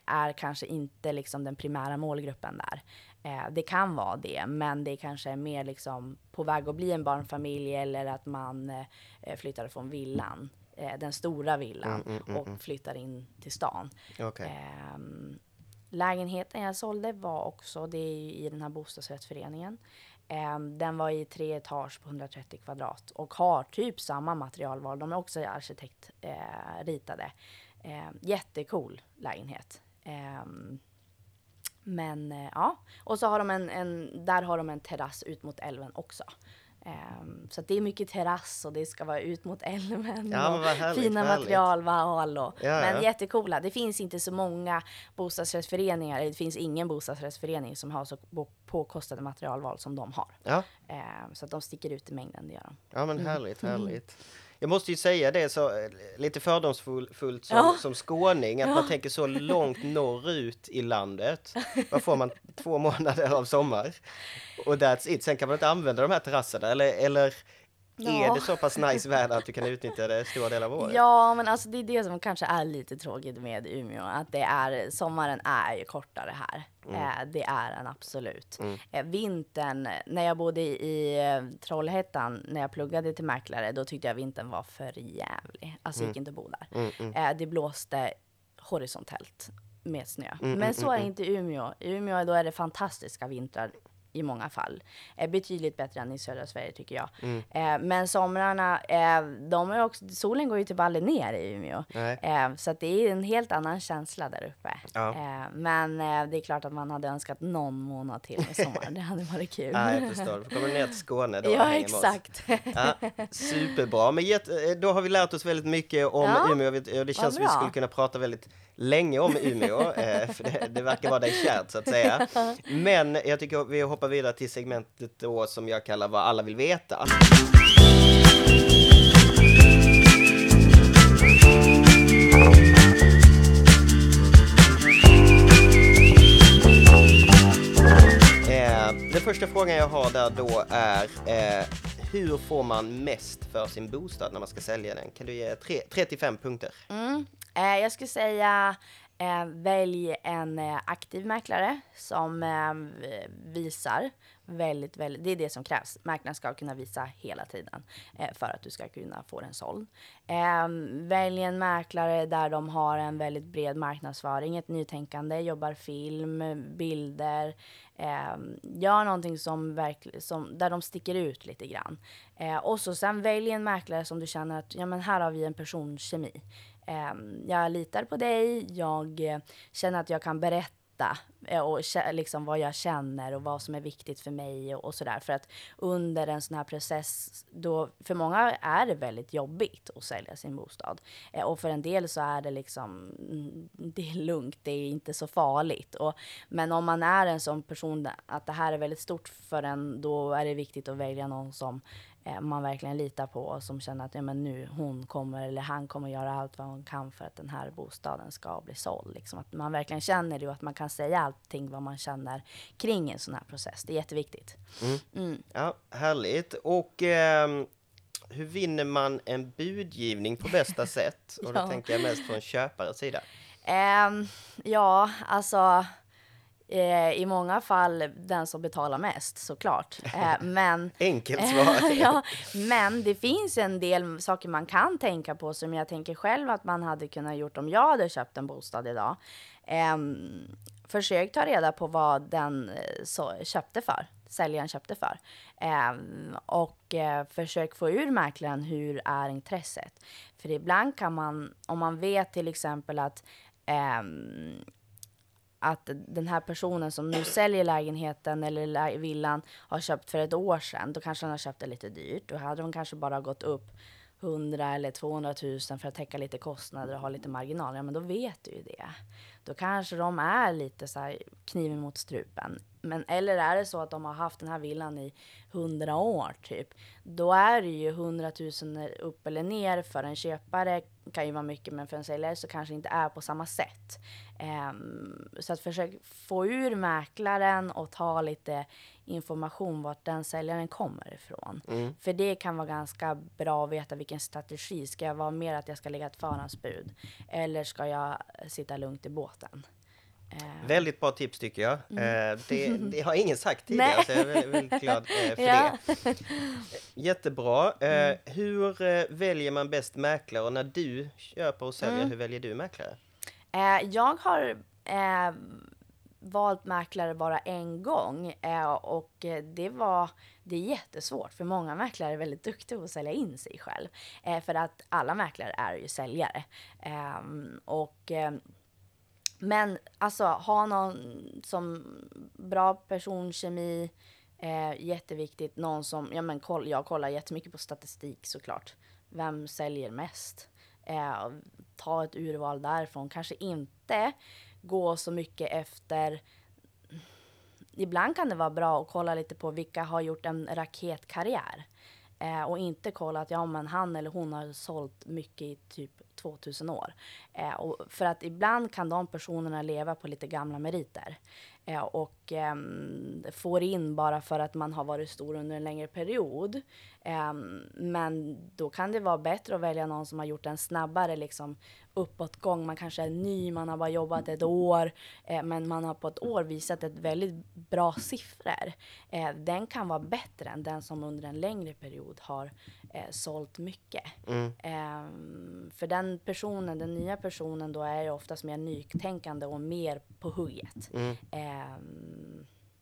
är kanske inte liksom den primära målgruppen där. Eh, det kan vara det, men det kanske är mer liksom på väg att bli en barnfamilj eller att man eh, flyttar från villan, eh, den stora villan, mm, mm, mm, och mm. flyttar in till stan. Okay. Ehm, lägenheten jag sålde var också, det är i den här bostadsrättsföreningen. Um, den var i tre etage på 130 kvadrat och har typ samma materialval. De är också arkitektritade. Uh, jättecool lägenhet. Um, men uh, ja, och så har de en, en, där har de en terrass ut mot älven också. Um, så det är mycket terrass och det ska vara ut mot älven ja, och härligt, fina materialval. Och, ja, men ja. jättecoola. Det finns inte så många bostadsrättsföreningar, det finns ingen bostadsrättsförening som har så påkostade materialval som de har. Ja. Um, så att de sticker ut i mängden, det gör de. Ja men härligt, mm. Jag måste ju säga det så eh, lite fördomsfullt som, ja. som skåning, att ja. man tänker så långt norrut i landet. Vad får man? Två månader av sommar. Och that's it. Sen kan man inte använda de här terrasserna eller, eller Ja. Är det så pass nice väder att du kan utnyttja det stora delar av året? Ja, men alltså det är det som kanske är lite tråkigt med Umeå, att det är, sommaren är ju kortare här. Mm. Eh, det är den absolut. Mm. Eh, vintern, när jag bodde i, eh, Trollhättan, när jag pluggade till mäklare, då tyckte jag vintern var för jävlig. Alltså mm. gick inte att bo där. Mm, mm. Eh, det blåste horisontellt med snö. Mm, men så är inte Umeå. I Umeå då är det fantastiska vintrar i många fall. Eh, betydligt bättre än i södra Sverige tycker jag. Mm. Eh, men somrarna, eh, de är också, solen går ju typ aldrig ner i Umeå. Eh, så att det är en helt annan känsla där uppe. Ja. Men det är klart att man hade önskat någon månad till med sommar. det hade varit kul. Ja, jag förstår. Du kommer ner till Skåne då Ja, exakt. Ja, superbra. Men då har vi lärt oss väldigt mycket om ja. Umeå. Det känns som vi skulle kunna prata väldigt länge om Umeå, eh, för det, det verkar vara dig kärt så att säga. Men jag tycker vi hoppar vidare till segmentet då som jag kallar vad alla vill veta. Eh, den första frågan jag har där då är eh, hur får man mest för sin bostad när man ska sälja den? Kan du ge tre, till fem punkter? Mm. Eh, jag skulle säga Eh, välj en eh, aktiv mäklare som eh, visar väldigt, väldigt, det är det som krävs. Mäklaren ska kunna visa hela tiden eh, för att du ska kunna få den såld. Eh, välj en mäklare där de har en väldigt bred marknadsföring, ett nytänkande, jobbar film, bilder, eh, gör någonting som, som där de sticker ut lite grann. Eh, och så sen välj en mäklare som du känner att ja, men här har vi en personkemi. Ehm, jag litar på dig, jag eh, känner att jag kan berätta eh, och liksom vad jag känner och vad som är viktigt för mig och, och sådär. För att under en sån här process, då, för många är det väldigt jobbigt att sälja sin bostad. Eh, och för en del så är det liksom, mm, det är lugnt, det är inte så farligt. Och, men om man är en sån person att det här är väldigt stort för en, då är det viktigt att välja någon som man verkligen litar på och som känner att ja, men nu hon kommer eller han kommer göra allt vad hon kan för att den här bostaden ska bli såld. Liksom att man verkligen känner det och att man kan säga allting vad man känner kring en sån här process. Det är jätteviktigt. Mm. Mm. Ja, härligt. Och eh, hur vinner man en budgivning på bästa sätt? Och då ja. tänker jag mest från köparens sida. Eh, ja, alltså Eh, I många fall den som betalar mest såklart. Eh, men, Enkelt svar. ja, men det finns en del saker man kan tänka på som jag tänker själv att man hade kunnat gjort om jag hade köpt en bostad idag. Eh, försök ta reda på vad den eh, köpte för, säljaren köpte för. Ehm, och eh, försök få ur mäklaren hur är intresset. För ibland kan man, om man vet till exempel att Um, att den här personen som nu säljer lägenheten eller villan har köpt för ett år sedan, då kanske han har köpt det lite dyrt. Då hade de kanske bara gått upp 100 eller 200 000 för att täcka lite kostnader och ha lite marginal. Ja, men då vet du ju det. Då kanske de är lite så här kniven mot strupen. Men, eller är det så att de har haft den här villan i 100 år typ. Då är det ju 100 000 upp eller ner för en köpare kan ju vara mycket men för en säljare så kanske inte är på samma sätt. Um, så att försöka få ur mäklaren och ta lite information vart den säljaren kommer ifrån. Mm. För det kan vara ganska bra att veta vilken strategi. Ska jag vara mer att jag ska lägga ett förhandsbud? Eller ska jag sitta lugnt i båten? Uh. Väldigt bra tips tycker jag. Mm. Uh, det, det, har ingen sagt tidigare så jag är väldigt, väldigt glad uh, för ja. det. Jättebra. Mm. Hur väljer man bäst mäklare och när du köper och säljer, mm. hur väljer du mäklare? jag har valt mäklare bara en gång eh, och det var det är jättesvårt för många mäklare är väldigt duktiga på att sälja in sig själv eh, för att alla mäklare är ju säljare eh, och eh, men alltså ha någon som bra personkemi eh, jätteviktigt. Någon som ja men koll, jag kollar jättemycket på statistik såklart. Vem säljer mest? Eh, ta ett urval därifrån. Kanske inte gå så mycket efter. Ibland kan det vara bra att kolla lite på vilka har gjort en raketkarriär. Eh, och inte kolla att ja, men han eller hon har sålt mycket i typ 2000 år. Eh, och för att ibland kan de personerna leva på lite gamla meriter. Eh, och eh, får in bara för att man har varit stor under en längre period. Eh, men då kan det vara bättre att välja någon som har gjort en snabbare liksom, uppåtgång. Man kanske är ny, man har bara jobbat ett år, eh, men man har på ett år visat ett väldigt bra siffror. Eh, den kan vara bättre än den som under en längre period har eh, sålt mycket. Mm. Ehm, för den personen, den nya personen då är ju oftast mer nytänkande och mer på hugget. Mm. Eh,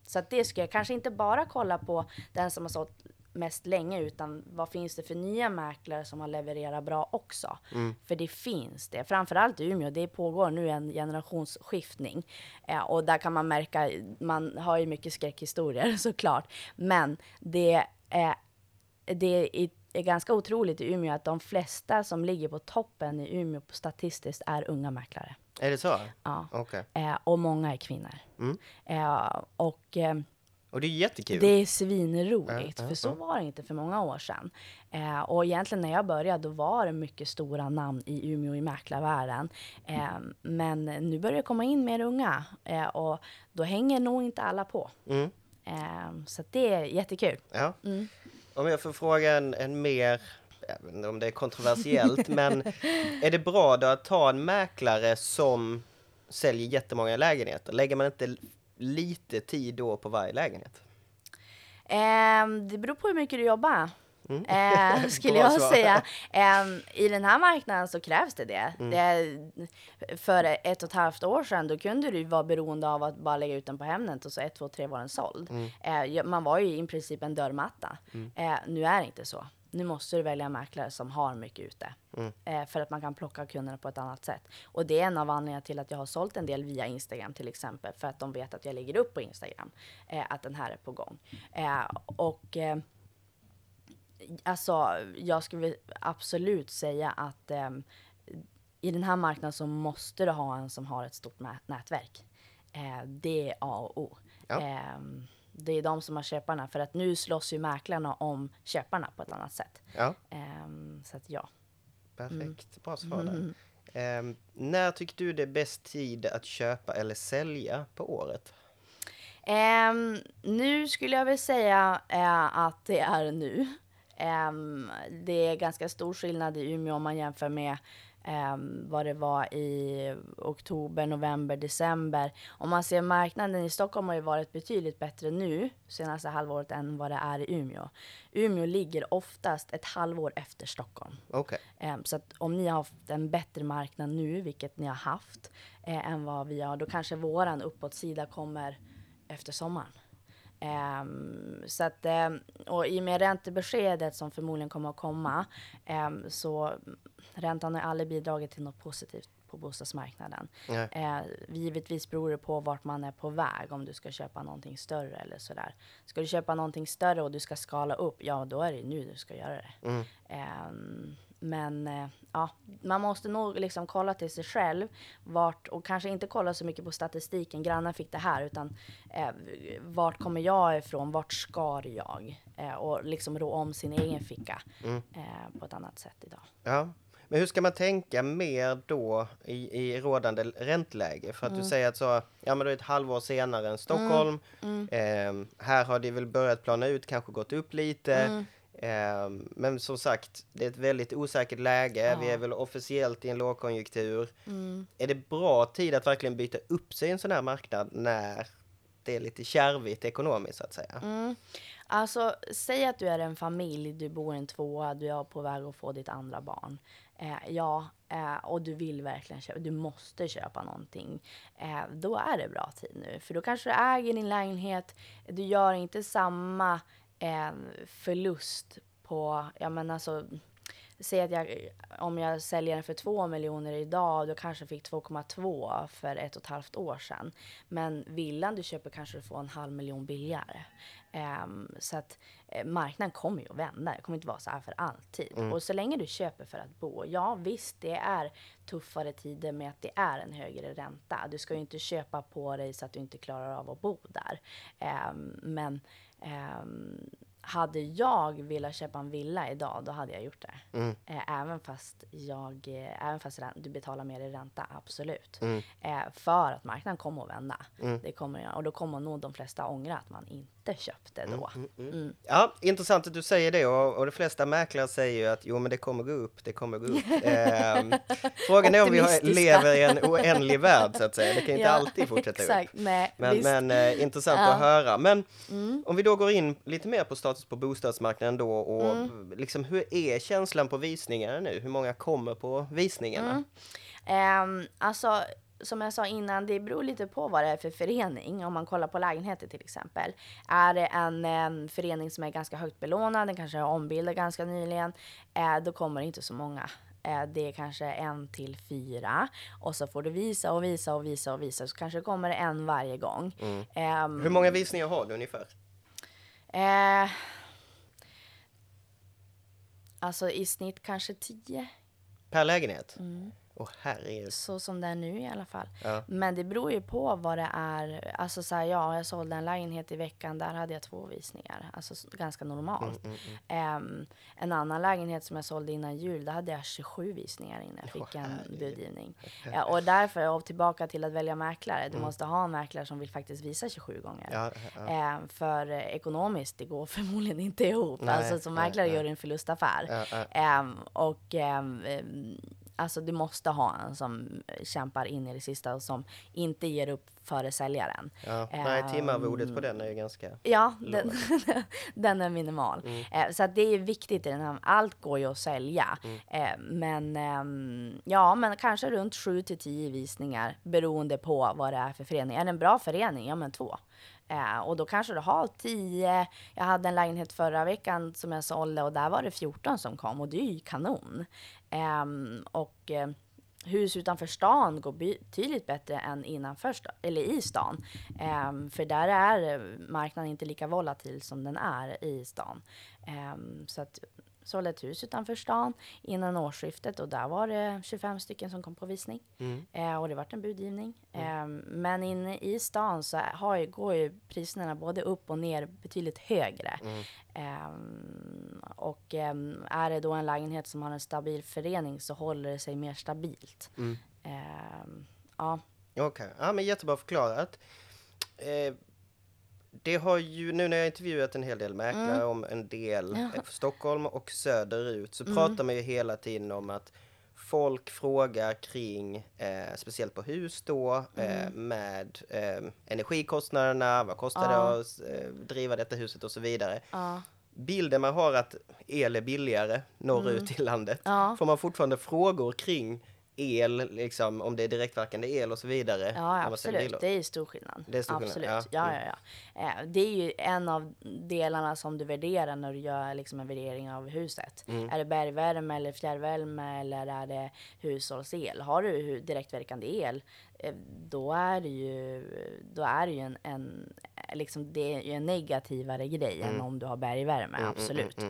Så att det ska jag kanske inte bara kolla på den som har sålt mest länge, utan vad finns det för nya mäklare som har levererat bra också? Mm. För det finns det. Framförallt i Umeå, det pågår nu en generationsskiftning. Eh, och där kan man märka, man har ju mycket skräckhistorier såklart, men det är, det är, är ganska otroligt i Umeå att de flesta som ligger på toppen i Umeå statistiskt är unga mäklare. Är det så? Ja. Okay. Eh, och många är kvinnor. Mm. Eh, och eh, och det är jättekul. Det är svinroligt, för så var det inte för många år sedan. Eh, och egentligen när jag började, då var det mycket stora namn i Umeå i mäklarvärlden. Eh, men nu börjar det komma in mer unga och eh, då hänger nog inte alla på. Mm. Så det är jättekul. Ja. Om jag får fråga en, en mer jag vet inte om det är kontroversiellt, men är det bra då att ta en mäklare som säljer jättemånga lägenheter? Lägger man inte lite tid då på varje lägenhet? Eh, det beror på hur mycket du jobbar. Mm. Eh, skulle jag säga. Eh, I den här marknaden så krävs det det. Mm. det. För ett och ett halvt år sedan då kunde du vara beroende av att bara lägga ut den på Hemnet och så ett, två, tre var den såld. Mm. Eh, man var ju i princip en dörrmatta. Mm. Eh, nu är det inte så nu måste du välja mäklare som har mycket ute. Mm. Eh, för att man kan plocka kunderna på ett annat sätt. Och det är en av anledningarna till att jag har sålt en del via Instagram till exempel. För att de vet att jag lägger upp på Instagram eh, att den här är på gång. Och alltså, jag skulle absolut säga att eh, i den här marknaden så måste du ha en som har ett stort nätverk. Eh, det är A och O. Ja det är de som har köparna. För att nu slåss ju mäklarna om köparna på ett annat sätt. Ja. Um, så att ja. Perfekt, mm. bra svar där. Mm. Um, när tycker du det är bäst tid att köpa eller sälja på året? Um, nu skulle jag väl säga uh, att det är nu. Um, det är ganska stor skillnad i Umeå om man jämför med eh, vad det var i oktober, november, december. Om man ser marknaden i Stockholm har ju varit betydligt bättre nu senaste halvåret än vad det är i Umeå. Umeå ligger oftast ett halvår efter Stockholm. Okay. Eh, så att om ni har haft en bättre marknad nu, vilket ni har haft, eh, än vad vi har, då kanske våran uppåtsida kommer efter sommaren. Så att, um, och i och med räntebeskedet som förmodligen kommer att komma um, så räntan har aldrig bidragit till något positivt på bostadsmarknaden. Eh, givetvis beror det på vart man är på väg, om du ska köpa någonting större eller sådär. Ska du köpa någonting större och du ska skala upp, ja då är det nu du ska göra det. Mm. Eh, men eh, ja, man måste nog liksom kolla till sig själv vart, och kanske inte kolla så mycket på statistiken, grannen fick det här, utan eh, vart kommer jag ifrån, vart ska jag? Eh, och liksom rå om sin egen ficka mm. Eh, på ett annat sätt idag. Ja, men hur ska man tänka mer då i, i rådande ränteläge? För att mm. du säger att så, ja men då är ett halvår senare än Stockholm. Mm. Mm. Eh, här har det väl börjat plana ut, kanske gått upp lite. Eh, men som sagt, det är ett väldigt osäkert läge. Ja. Vi är väl officiellt i en lågkonjunktur. Mm. Är det bra tid att verkligen byta upp sig i en sån här marknad när det är lite kärvigt ekonomiskt så att säga? Mm. Alltså, säg att du är en familj, du bor i en tvåa, du är på väg att få ditt andra barn. Eh, ja, eh, och du vill verkligen köpa, du måste köpa någonting. Eh, då är det bra tid nu. För då kanske du äger din lägenhet, du gör inte samma eh, förlust på, ja men alltså Säg att jag, om jag säljer den för 2 miljoner idag, då kanske jag fick 2,2 för ett och ett halvt år sedan. Men villan du köper kanske du får en halv miljon billigare. Um, så att eh, marknaden kommer ju att vända. Det kommer inte vara så här för alltid. Mm. Och så länge du köper för att bo, ja visst det är tuffare tider med att det är en högre ränta. Du ska ju inte köpa på dig så att du inte klarar av att bo där. Um, men um, hade jag velat köpa en villa idag, då hade jag gjort det. Mm. Eh, även fast, jag, eh, även fast du betalar mer i ränta, absolut. Mm. Eh, för att marknaden kommer att vända. Mm. Det kommer och då kommer nog de flesta ångra att man inte köpte då. Mm, mm, mm. Ja, intressant att du säger det och, och de flesta mäklare säger ju att jo men det kommer gå upp, det kommer gå upp. eh, frågan är om vi har, lever i en oändlig värld så att säga. Det kan inte ja, alltid fortsätta exakt, upp. Nej, men, men eh, intressant ja. att höra. Men om vi då går in lite mer på status på bostadsmarknaden då och mm. liksom hur är känslan på visningarna nu? Hur många kommer på visningarna? Mm. Um, alltså som jag sa innan, det beror lite på vad det är för förening. Om man kollar på lägenheter till exempel. Är det en, en förening som är ganska högt belånad, den kanske har ombildat ganska nyligen, eh, då kommer det inte så många. Eh, det är kanske en till fyra och så får du visa och visa och visa och visa så kanske det kommer en varje gång. Mm. Eh, Hur många visningar har du ungefär? Eh, alltså i snitt kanske tio. Per lägenhet? Mm. Oh, herregud. Så som det är nu i alla fall. Ja. Men det beror ju på vad det är. Alltså så här, ja, jag sålde en lägenhet i veckan. Där hade jag två visningar. Alltså ganska normalt. Mm, mm, mm. Um, en annan lägenhet som jag sålde innan jul. Där hade jag 27 visningar innan jag fick oh, en budgivning. Ja, och därför, och tillbaka till att välja mäklare. Du mm. måste ha en mäklare som vill faktiskt visa 27 gånger. Ja. Um, för ekonomiskt, det går förmodligen inte ihop. Nej, alltså som mäklare nej, gör du en förlustaffär. Um, och Alltså du måste ha en som kämpar in i det sista och som inte ger upp före säljaren. Ja, nej, timarvodet på den är ju ganska Ja, den, den, är minimal. Mm. Eh, så att det är viktigt i den här, allt går ju att sälja. Mm. Eh, men eh, ja, men kanske runt 7 till 10 visningar beroende på vad det är för förening. Är det en bra förening? Ja, men två. Eh, och då kanske du har 10. Jag hade en lägenhet förra veckan som jag sålde och där var det 14 som kom och det är ju kanon. Ehm, och eh, hus utanför stan går betydligt bättre än innanför sta- eller i stan. Um, för där är eh, marknaden inte lika volatil som den är i stan. Um, så att sålde ett hus utanför stan innan årsskiftet och där var det 25 stycken som kom på visning. Mm. Eh, och det vart en budgivning. Mm. Eh, men inne i stan så har, går ju priserna både upp och ner betydligt högre. Mm. Eh, och ehm, är det då en lägenhet som har en stabil förening så håller det sig mer stabilt. Mm. Ehm, ja. Okej, okay. ja, men jättebra förklarat. Det har ju, nu när jag intervjuat en hel del mäklare mm. om en del ja. Stockholm och söderut så mm. pratar man ju hela tiden om att folk frågar kring, eh, speciellt på hus då, eh, mm. eh, med eh, energikostnaderna, vad kostar ja. det att eh, driva detta huset och så vidare. Ja. Bilden man har att el är billigare norrut mm. i landet, får man fortfarande frågor kring el, liksom, om det är direktverkande el och så vidare. Ja, absolut. Det är stor skillnad. Det är stor absolut. Skillnad. Ja. Ja, ja, ja. Eh, det är ju en av delarna som du värderar när du gör liksom, en värdering av huset. Mm. Är det bergvärme eller fjärrvärme eller är det hushållsel? Har du direktverkande el, eh, då är det ju, då är det ju en, en liksom, det är ju en negativare grej mm. än om du har bergvärme, mm, mm absolut.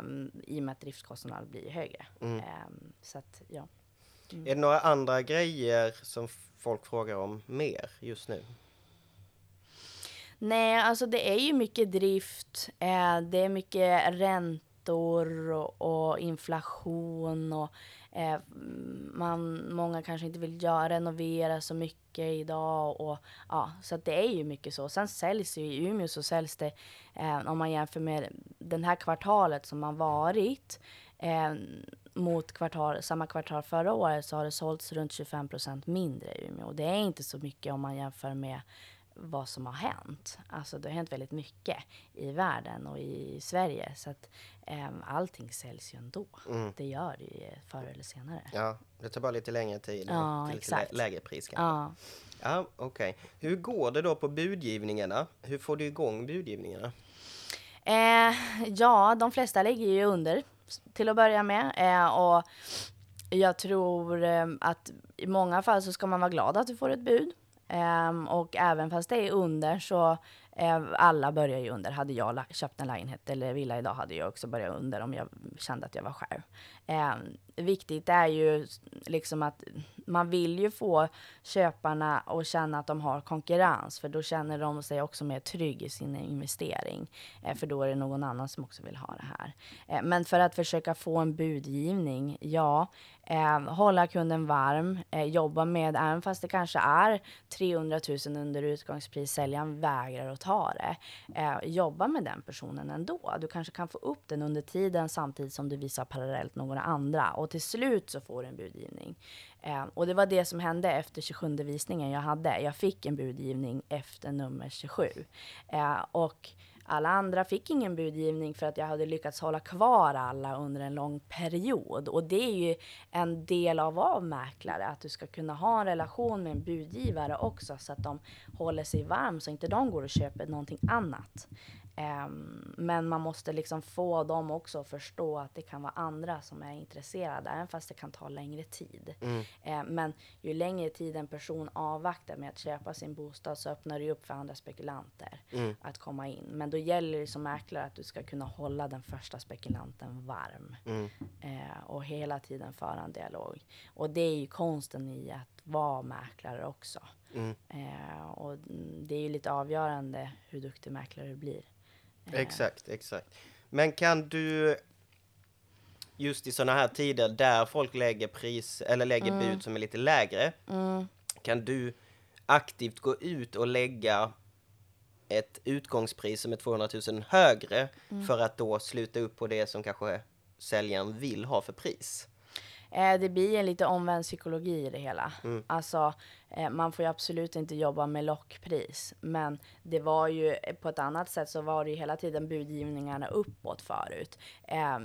Um, I och med att driftskostnaderna blir högre. Um, så att, ja. Mm. Är det några andra grejer som folk frågar om mer just nu? Nej, alltså det är ju mycket drift. Eh, det är mycket räntor och, och inflation och eh, man, många kanske inte vill göra, renovera så mycket idag och ja, så det är ju mycket så. Sen säljs ju i Umeå så säljs det eh, om man jämför med den här kvartalet som har varit mot kvartal, samma kvartal förra året så har det sålts runt 25 procent mindre i Umeå. Det är inte så mycket om man jämför med vad som har hänt. Alltså det har hänt väldigt mycket i världen och i Sverige. Så att um, allting säljs ju ändå. Mm. Det gör det ju förr eller senare. Ja, det tar bara lite längre tid ja, till exakt. lite lägre pris kanske. Ja, ja okej. Okay. Hur går det då på budgivningarna? Hur får du igång budgivningarna? Eh, ja, de flesta lägger ju under till att börja med. Eh, och jag tror eh, att i många fall så ska man vara glad att du får ett bud. Ehm, och även fast det är under så Eh, alla börjar ju under. Hade jag köpt en lägenhet eller villa idag hade jag också börjat under om jag kände att jag var själv. Eh, viktigt är ju liksom att man vill ju få köparna att känna att de har konkurrens för då känner de sig också mer trygg i sin investering. eh, för då är det någon annan som också vill ha det här. Eh, men för att försöka få en budgivning, ja, Eh, hålla kunden varm, eh, jobba med, även fast det kanske är 300 000 under utgångspris, säljaren vägrar att ta det. Eh, jobba med den personen ändå. Du kanske kan få upp den under tiden samtidigt som du visar parallellt några andra. Och till slut så får du en budgivning. Eh, och det var det som hände efter 27 visningen jag hade. Jag fick en budgivning efter nummer 27. Eh, och alla andra fick ingen budgivning för att jag hade lyckats hålla kvar alla under en lång period. Och det är ju en del av att vara mäklare, att du ska kunna ha en relation med en budgivare också så att de håller sig varm så inte de går och köper någonting annat. Um, men man måste liksom få dem också att förstå att det kan vara andra som är intresserade, även fast det kan ta längre tid. Mm. Uh, men ju längre tid en person avvaktar med att köpa sin bostad så öppnar det upp för andra spekulanter mm. att komma in. Men då gäller det som mäklare att du ska kunna hålla den första spekulanten varm mm. uh, och hela tiden föra en dialog. Och det är ju konsten i att vara mäklare också. Uh, och det är ju lite avgörande hur duktig mäklare du blir. Exakt, exakt. Men kan du just i sådana här tider där folk lägger pris eller lägger mm. bud som är lite lägre. Mm. Kan du aktivt gå ut och lägga ett utgångspris som är 200 000 högre mm. för att då sluta upp på det som kanske säljaren vill ha för pris? Eh, det blir en lite omvänd psykologi i det hela. Mm. Alltså, eh, man får ju absolut inte jobba med lockpris. Men det var ju eh, på ett annat sätt så var det ju hela tiden budgivningarna uppåt förut. Eh,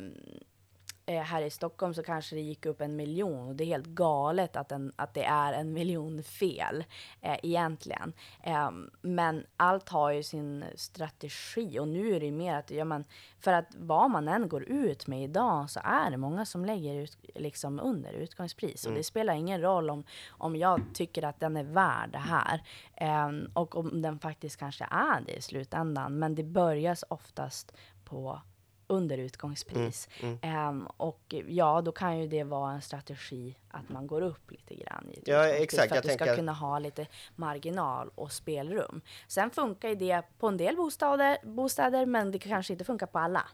eh, här i Stockholm så kanske det gick upp en miljon och det är helt galet att, en, att det är en miljon fel eh, egentligen. Eh, men allt har ju sin strategi och nu är det mer att, ja men, för att vad man än går ut med idag så är det många som lägger ut liksom under utgångspris mm. och det spelar ingen roll om, om jag tycker att den är värd det här eh, och om den faktiskt kanske är det i slutändan. Men det börjas oftast på under utgångspris. Mm, mm. Um, och ja, då kan ju det vara en strategi att man går upp lite grann i ja, exakt, för att du ska kunna ha lite marginal och spelrum. Sen funkar ju det på en del bostäder, bostäder men det kanske inte funkar på alla.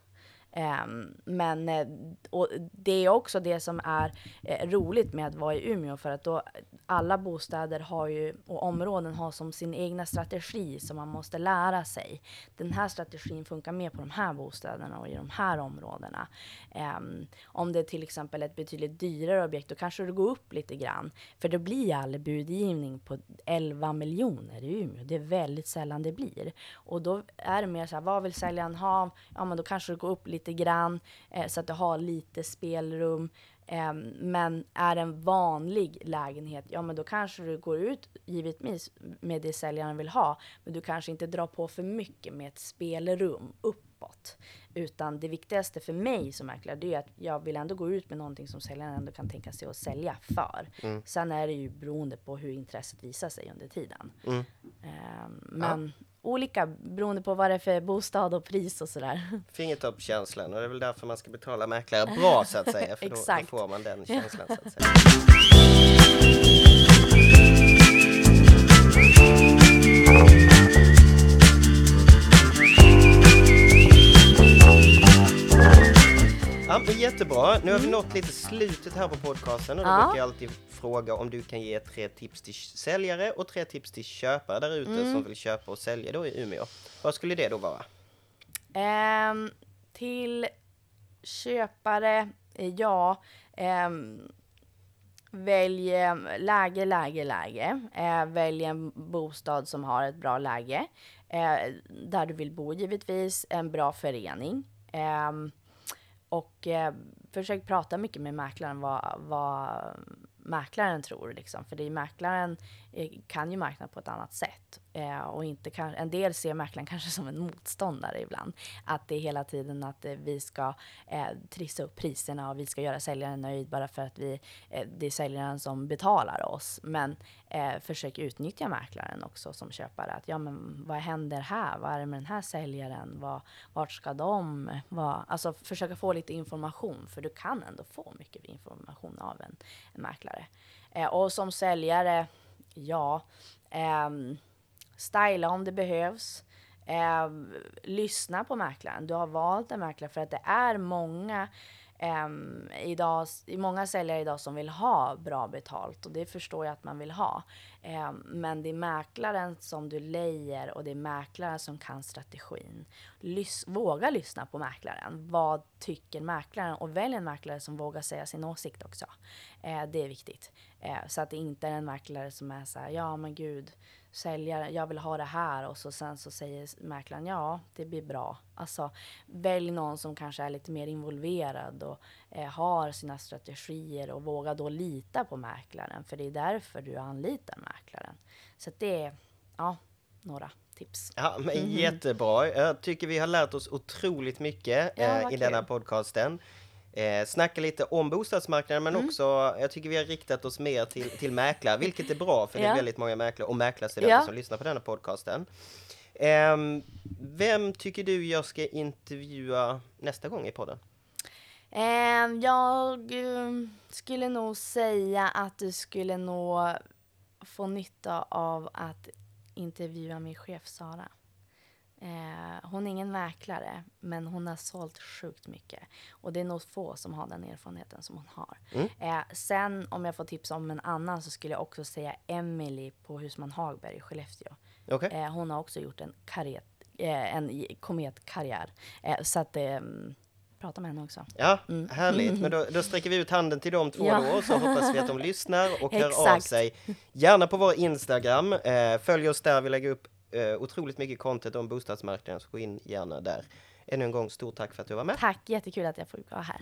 Um, men eh, och det är också det som är eh, roligt med att vara i Umeå för att då alla bostäder har ju och områden har som sin egna strategi som man måste lära sig. Den här strategin funkar mer på de här bostäderna och i de här områdena. Um, om det är till exempel ett betydligt dyrare objekt då kanske det går upp lite grann för det blir aldrig budgivning på 11 miljoner i Umeå. Det är väldigt sällan det blir och då är det mer så här, vad vill säljaren ha? Ja, men då kanske det går upp lite lite grann eh, så att du har lite spelrum. Eh, men är det en vanlig lägenhet, ja men då kanske du går ut givetvis med det säljaren vill ha. Men du kanske inte drar på för mycket med ett spelrum uppåt. Utan det viktigaste för mig som mäklare, det är att jag vill ändå gå ut med någonting som säljaren ändå kan tänka sig att sälja för. Mm. Sen är det ju beroende på hur intresset visar sig under tiden. Mm. Eh, men ja olika beroende på vad det är för bostad och pris och sådär. Fingertoppskänslan och det är väl därför man ska betala mäklare bra så att säga. För då, då får man den känslan så att säga. Ja, men jättebra. Nu har vi nått lite slutet här på podcasten och då ja. brukar jag alltid fråga om du kan ge tre tips till säljare och tre tips till köpare där ute mm. som vill köpa och sälja då i Umeå. Vad skulle det då vara? Um, till köpare, ja, um, välj läge, läge, läge. Uh, välj en bostad som har ett bra läge. Uh, där du vill bo givetvis, en bra förening. Um, och eh, försök prata mycket med mäklaren vad, vad mäklaren tror. Liksom. För det är mäklaren eh, kan ju marknaden på ett annat sätt. Eh, och inte kan, en del ser mäklaren kanske som en motståndare ibland. Att det är hela tiden att eh, vi ska eh, trissa upp priserna och vi ska göra säljaren nöjd bara för att vi, eh, det är säljaren som betalar oss. Men eh, försök utnyttja mäklaren också som köpare. Att ja, men vad händer här? Vad är det med den här säljaren? Vad, vart ska de? Vad, alltså försöka få lite information, för du kan ändå få mycket information av en, en mäklare. Eh, och som säljare, ja, eh, styla om det behövs. Eh, lyssna på mäklaren. Du har valt en mäklare för att det är många eh, idag, många säljare idag som vill ha bra betalt och det förstår jag att man vill ha. Eh, men det är mäklaren som du lejer och det är mäklaren som kan strategin. Lys våga lyssna på mäklaren. Vad tycker mäklaren? Och välj en mäklare som vågar säga sin åsikt också. Eh, det är viktigt. Eh, så att det inte är en mäklare som är så här, ja men gud, säljare, jag vill ha det här och så sen så säger mäklaren, ja det blir bra. Alltså välj någon som kanske är lite mer involverad och eh, har sina strategier och våga då lita på mäklaren, för det är därför du anlitar mäklaren. Så att det är, ja, några tips. Ja, men mm. Jättebra. Jag tycker vi har lärt oss otroligt mycket ja, eh, i denna podcasten. Eh, snacka lite om bostadsmarknaden men mm. också, jag tycker vi har riktat oss mer till, till mäklare, vilket är bra för ja. det är väldigt många mäklare och mäklarstudenter ja. som lyssnar på denna podcasten. Eh, vem tycker du jag ska intervjua nästa gång i podden? Eh, jag skulle nog säga att du skulle nog få nytta av att intervjua min chef Sara. Eh, hon är ingen mäklare, men hon har sålt sjukt mycket. Och det är nog få som har den erfarenheten som hon har. Mm. Eh, sen om jag får tips om en annan så skulle jag också säga Emily på Husman Hagberg i Skellefteå. Okay. Eh, hon har också gjort en, karet, eh, en kometkarriär. Eh, så att mm, prata med henne också. Ja, mm. härligt. Men då, då sträcker vi ut handen till de två ja. då, så hoppas vi att de lyssnar och hör av sig. Gärna på vår Instagram. Eh, följ oss där, vi lägger upp eh, otroligt mycket content om bostadsmarknaden, så gå in gärna där. Ännu en gång, stort tack för att du var med. Tack, jättekul att jag fick vara här.